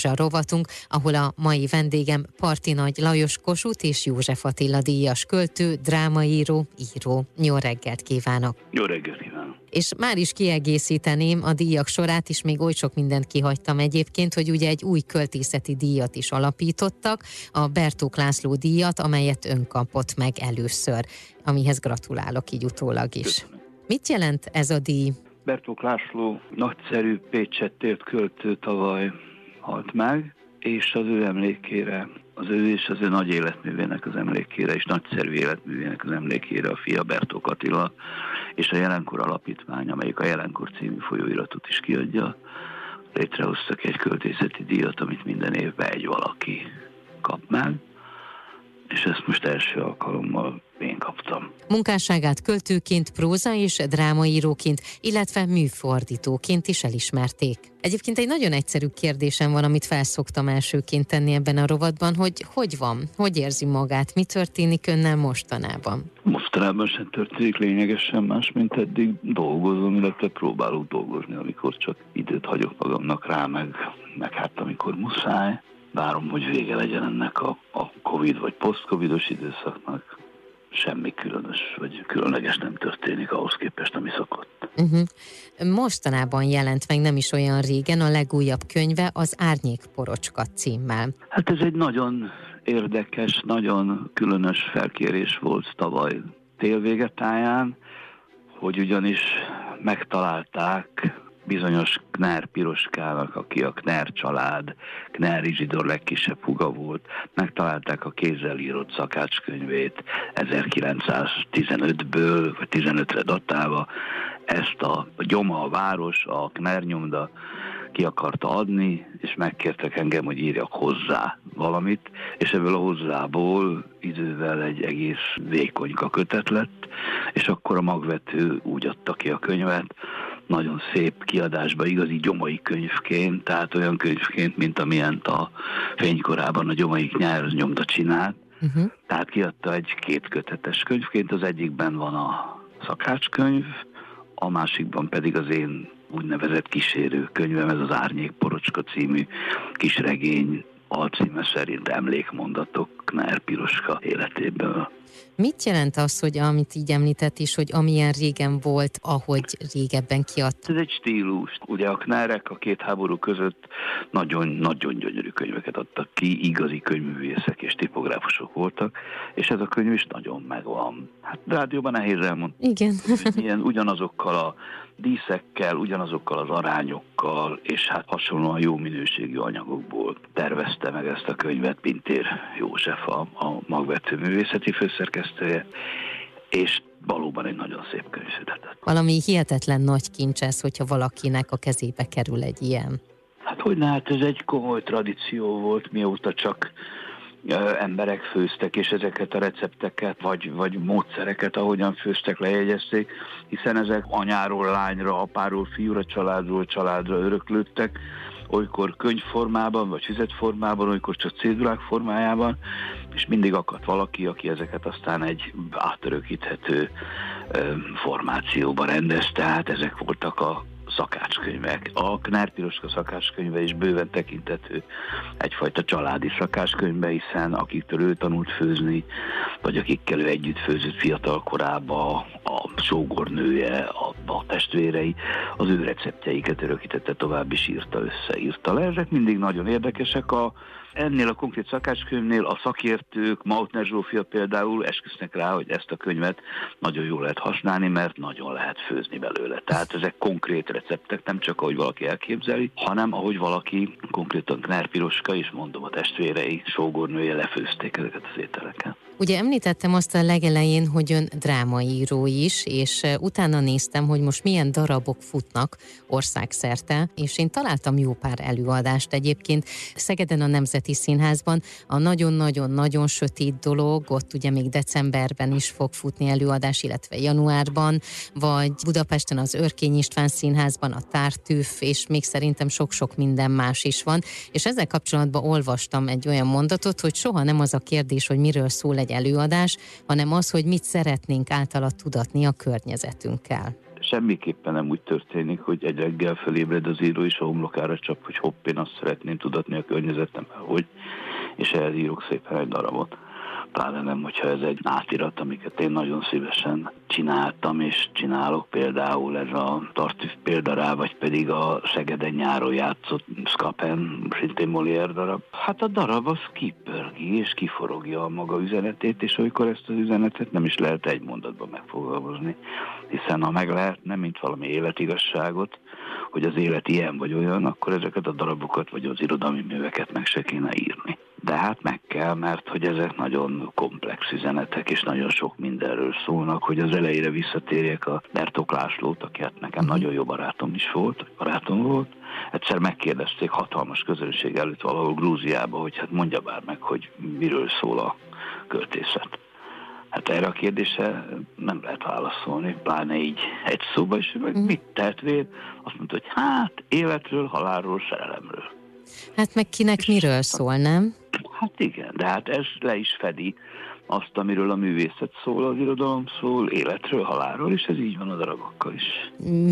a rovatunk, ahol a mai vendégem Parti Nagy Lajos Kossuth és József Attila díjas költő, drámaíró, író. Jó reggelt kívánok! Jó reggelt kívánok! És már is kiegészíteném a díjak sorát, és még oly sok mindent kihagytam egyébként, hogy ugye egy új költészeti díjat is alapítottak, a Bertók László díjat, amelyet ön kapott meg először, amihez gratulálok így utólag is. Köszönöm. Mit jelent ez a díj? Bertók László nagyszerű Pécset ért költő tavaly halt meg, és az ő emlékére, az ő és az ő nagy életművének az emlékére, és nagyszerű életművének az emlékére a fia Bertók Attila, és a Jelenkor Alapítvány, amelyik a Jelenkor című folyóiratot is kiadja, létrehoztak egy költészeti díjat, amit minden évben egy valaki kap meg, és ezt most első alkalommal én. Munkásságát költőként, próza és drámaíróként, illetve műfordítóként is elismerték. Egyébként egy nagyon egyszerű kérdésem van, amit felszoktam elsőként tenni ebben a rovatban, hogy hogy van, hogy érzi magát, mi történik önnel mostanában? Mostanában sem történik lényegesen más, mint eddig dolgozom, illetve próbálok dolgozni, amikor csak időt hagyok magamnak rá, meg, meg hát amikor muszáj. Várom, hogy vége legyen ennek a, a Covid vagy post-Covidos időszaknak. Semmi különös vagy különleges nem történik ahhoz képest, ami szokott. Uh-huh. Mostanában jelent meg nem is olyan régen a legújabb könyve az Árnyék Porocska címmel. Hát ez egy nagyon érdekes, nagyon különös felkérés volt tavaly télvégetáján, hogy ugyanis megtalálták bizonyos Knár Piroskának, aki a Knár család, Knár Izsidor legkisebb huga volt, megtalálták a kézzel írott szakácskönyvét 1915-ből, vagy 15-re datálva, ezt a, Gyoma, a város, a Knár nyomda ki akarta adni, és megkértek engem, hogy írjak hozzá valamit, és ebből a hozzából idővel egy egész vékonyka kötet lett, és akkor a magvető úgy adta ki a könyvet, nagyon szép kiadásba, igazi gyomai könyvként, tehát olyan könyvként, mint amilyen a fénykorában a gyomai nyár nyomda csinált. Uh-huh. Tehát kiadta egy két kötetes könyvként, az egyikben van a szakácskönyv, a másikban pedig az én úgynevezett kísérő könyvem, ez az Árnyék Porocska című kisregény, alcíme szerint emlékmondatok Knár Piroska életéből. Mit jelent az, hogy amit így említett is, hogy amilyen régen volt, ahogy régebben kiadt? Ez egy stílus. Ugye a knárek a két háború között nagyon-nagyon gyönyörű könyveket adtak ki, igazi könyvművészek és tipográfusok voltak, és ez a könyv is nagyon megvan. Hát rádióban nehéz elmondani. Igen. Ilyen ugyanazokkal a díszekkel, ugyanazokkal az arányokkal, és hát hasonlóan jó minőségű anyagokból tervezte meg ezt a könyvet Pintér József, a, a magvető művészeti főszerkesztője, és valóban egy nagyon szép könyv született. Valami hihetetlen nagy kincs ez, hogyha valakinek a kezébe kerül egy ilyen. Hát hogy ne, hát ez egy komoly tradíció volt, mióta csak emberek főztek, és ezeket a recepteket, vagy, vagy módszereket, ahogyan főztek, lejegyezték, hiszen ezek anyáról lányra, apáról fiúra, családról családra öröklődtek, olykor könyvformában, vagy fizetformában, olykor csak cédulák formájában, és mindig akadt valaki, aki ezeket aztán egy átörökíthető formációba rendezte, tehát ezek voltak a szakácskönyvek. A Knár Piroska szakácskönyve is bőven tekintető egyfajta családi szakácskönyve, hiszen akiktől ő tanult főzni, vagy akikkel ő együtt főzött fiatal korába, a sógornője, a, a testvérei, az ő receptjeiket örökítette tovább, és írta össze, írta le. Ezek mindig nagyon érdekesek. A Ennél a konkrét szakácskönyvnél a szakértők, Mautner Zsófia például esküsznek rá, hogy ezt a könyvet nagyon jól lehet használni, mert nagyon lehet főzni belőle. Tehát ezek konkrét receptek, nem csak ahogy valaki elképzeli, hanem ahogy valaki, konkrétan Knár Piroska is mondom a testvérei, sógornője lefőzték ezeket az ételeket. Ugye említettem azt a legelején, hogy ön drámaíró is, és utána néztem, hogy most milyen darabok futnak országszerte, és én találtam jó pár előadást egyébként. Szegeden a Nemzeti Színházban a nagyon-nagyon-nagyon sötét dolog, ott ugye még decemberben is fog futni előadás, illetve januárban, vagy Budapesten az Örkény István Színházban a Tártűf, és még szerintem sok-sok minden más is van. És ezzel kapcsolatban olvastam egy olyan mondatot, hogy soha nem az a kérdés, hogy miről szól egy előadás, hanem az, hogy mit szeretnénk általa tudatni a környezetünkkel. semmiképpen nem úgy történik, hogy egy reggel fölébred az író és a homlokára csap, hogy hopp, én azt szeretném tudatni a környezetemmel, hogy, és ehhez írok szépen egy darabot pláne nem, hogyha ez egy átirat, amiket én nagyon szívesen csináltam, és csinálok például ez a Tartűv példará, vagy pedig a Szegeden nyáron játszott Skapen, szintén Molière darab. Hát a darab az kipörgi és kiforogja a maga üzenetét, és olykor ezt az üzenetet nem is lehet egy mondatban megfogalmazni, hiszen ha meg lehetne, mint valami életigasságot, hogy az élet ilyen vagy olyan, akkor ezeket a darabokat vagy az irodalmi műveket meg se kéne írni de hát meg kell, mert hogy ezek nagyon komplex üzenetek, és nagyon sok mindenről szólnak, hogy az elejére visszatérjek a Bertok Lászlót, aki hát nekem uh-huh. nagyon jó barátom is volt, barátom volt. Egyszer megkérdezték hatalmas közönség előtt valahol Grúziába, hogy hát mondja bár meg, hogy miről szól a költészet. Hát erre a kérdésre nem lehet válaszolni, pláne így egy szóba, és uh-huh. mit tett vér? Azt mondta, hogy hát életről, halálról, szerelemről. Hát meg kinek miről szól, nem? Hát igen, de hát ez le is fedi azt, amiről a művészet szól, az irodalom szól, életről, halálról, és ez így van a darabokkal is.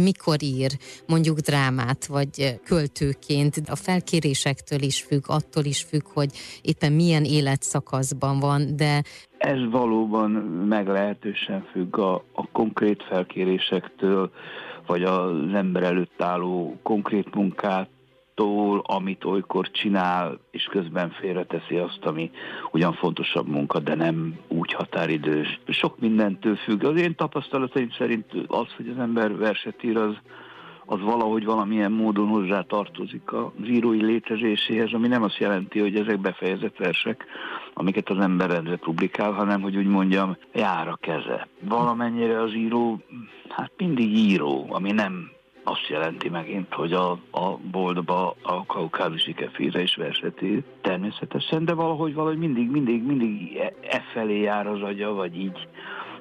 Mikor ír mondjuk drámát, vagy költőként, a felkérésektől is függ, attól is függ, hogy éppen milyen életszakaszban van, de... Ez valóban meglehetősen függ a, a konkrét felkérésektől, vagy az ember előtt álló konkrét munkát, attól, amit olykor csinál, és közben félreteszi azt, ami ugyan fontosabb munka, de nem úgy határidős. Sok mindentől függ. Az én tapasztalataim szerint az, hogy az ember verset ír, az, az valahogy valamilyen módon hozzá tartozik az írói létezéséhez, ami nem azt jelenti, hogy ezek befejezett versek, amiket az ember rendre publikál, hanem, hogy úgy mondjam, jár a keze. Valamennyire az író, hát mindig író, ami nem azt jelenti megint, hogy a, a boldba a kaukázusi kefíre is verseti természetesen, de valahogy valahogy mindig, mindig, mindig e, e felé jár az agya, vagy így,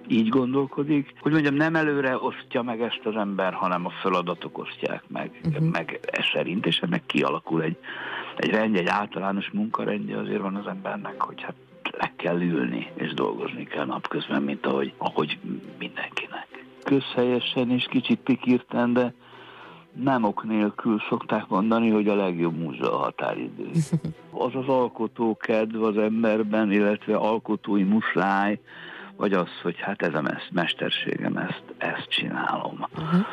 így gondolkodik. Hogy mondjam, nem előre osztja meg ezt az ember, hanem a feladatok osztják meg, uh-huh. meg e szerint, és ennek kialakul egy, egy rendje, egy általános munkarendje azért van az embernek, hogy hát le kell ülni, és dolgozni kell napközben, mint ahogy, ahogy mindenkinek. Közhelyesen és kicsit pikírten, de nem ok nélkül szokták mondani, hogy a legjobb múzsa a határidő. Az az alkotó kedv az emberben, illetve alkotói muszáj, vagy az, hogy hát ez a mesterségem, ezt, ezt csinálom. Uh-huh.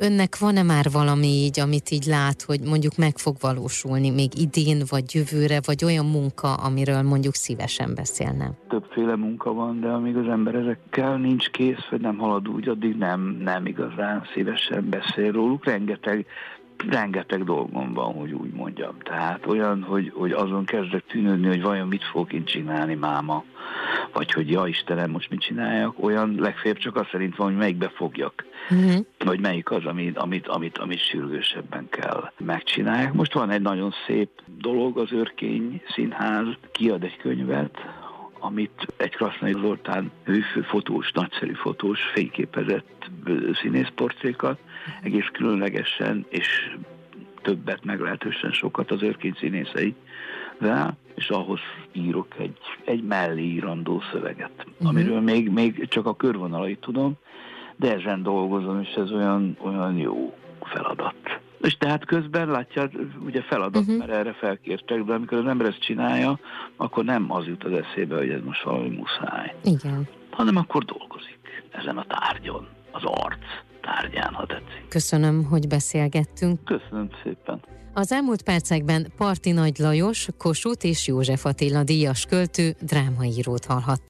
Önnek van-e már valami így, amit így lát, hogy mondjuk meg fog valósulni még idén, vagy jövőre, vagy olyan munka, amiről mondjuk szívesen beszélne? Többféle munka van, de amíg az ember ezekkel nincs kész, vagy nem halad úgy, addig nem, nem igazán szívesen beszél róluk. Rengeteg rengeteg dolgom van, hogy úgy mondjam. Tehát olyan, hogy, hogy azon kezdek tűnődni, hogy vajon mit fogok én csinálni máma, vagy hogy ja Istenem, most mit csináljak, olyan legfeljebb csak azt szerint van, hogy melyikbe fogjak, uh-huh. vagy melyik az, amit, amit, amit, amit sürgősebben kell megcsinálják. Most van egy nagyon szép dolog, az Örkény Színház kiad egy könyvet, amit egy Krasznai Zoltán hőfő fotós, nagyszerű fotós fényképezett színészportrékat, egész különlegesen, és többet, meglehetősen sokat az őrként színészeivel, és ahhoz írok egy, egy mellé írandó szöveget, uh-huh. amiről még, még csak a körvonalait tudom, de ezen dolgozom, és ez olyan, olyan jó feladat. És tehát közben látja, ugye feladat, uh-huh. mert erre felkértek, de amikor az ember ezt csinálja, akkor nem az jut az eszébe, hogy ez most valami muszáj. Igen. Hanem akkor dolgozik ezen a tárgyon, az arc tárgyán, ha tetszik. Köszönöm, hogy beszélgettünk. Köszönöm szépen. Az elmúlt percekben Parti Nagy Lajos, Kossuth és József Attila díjas költő drámaírót hallhat.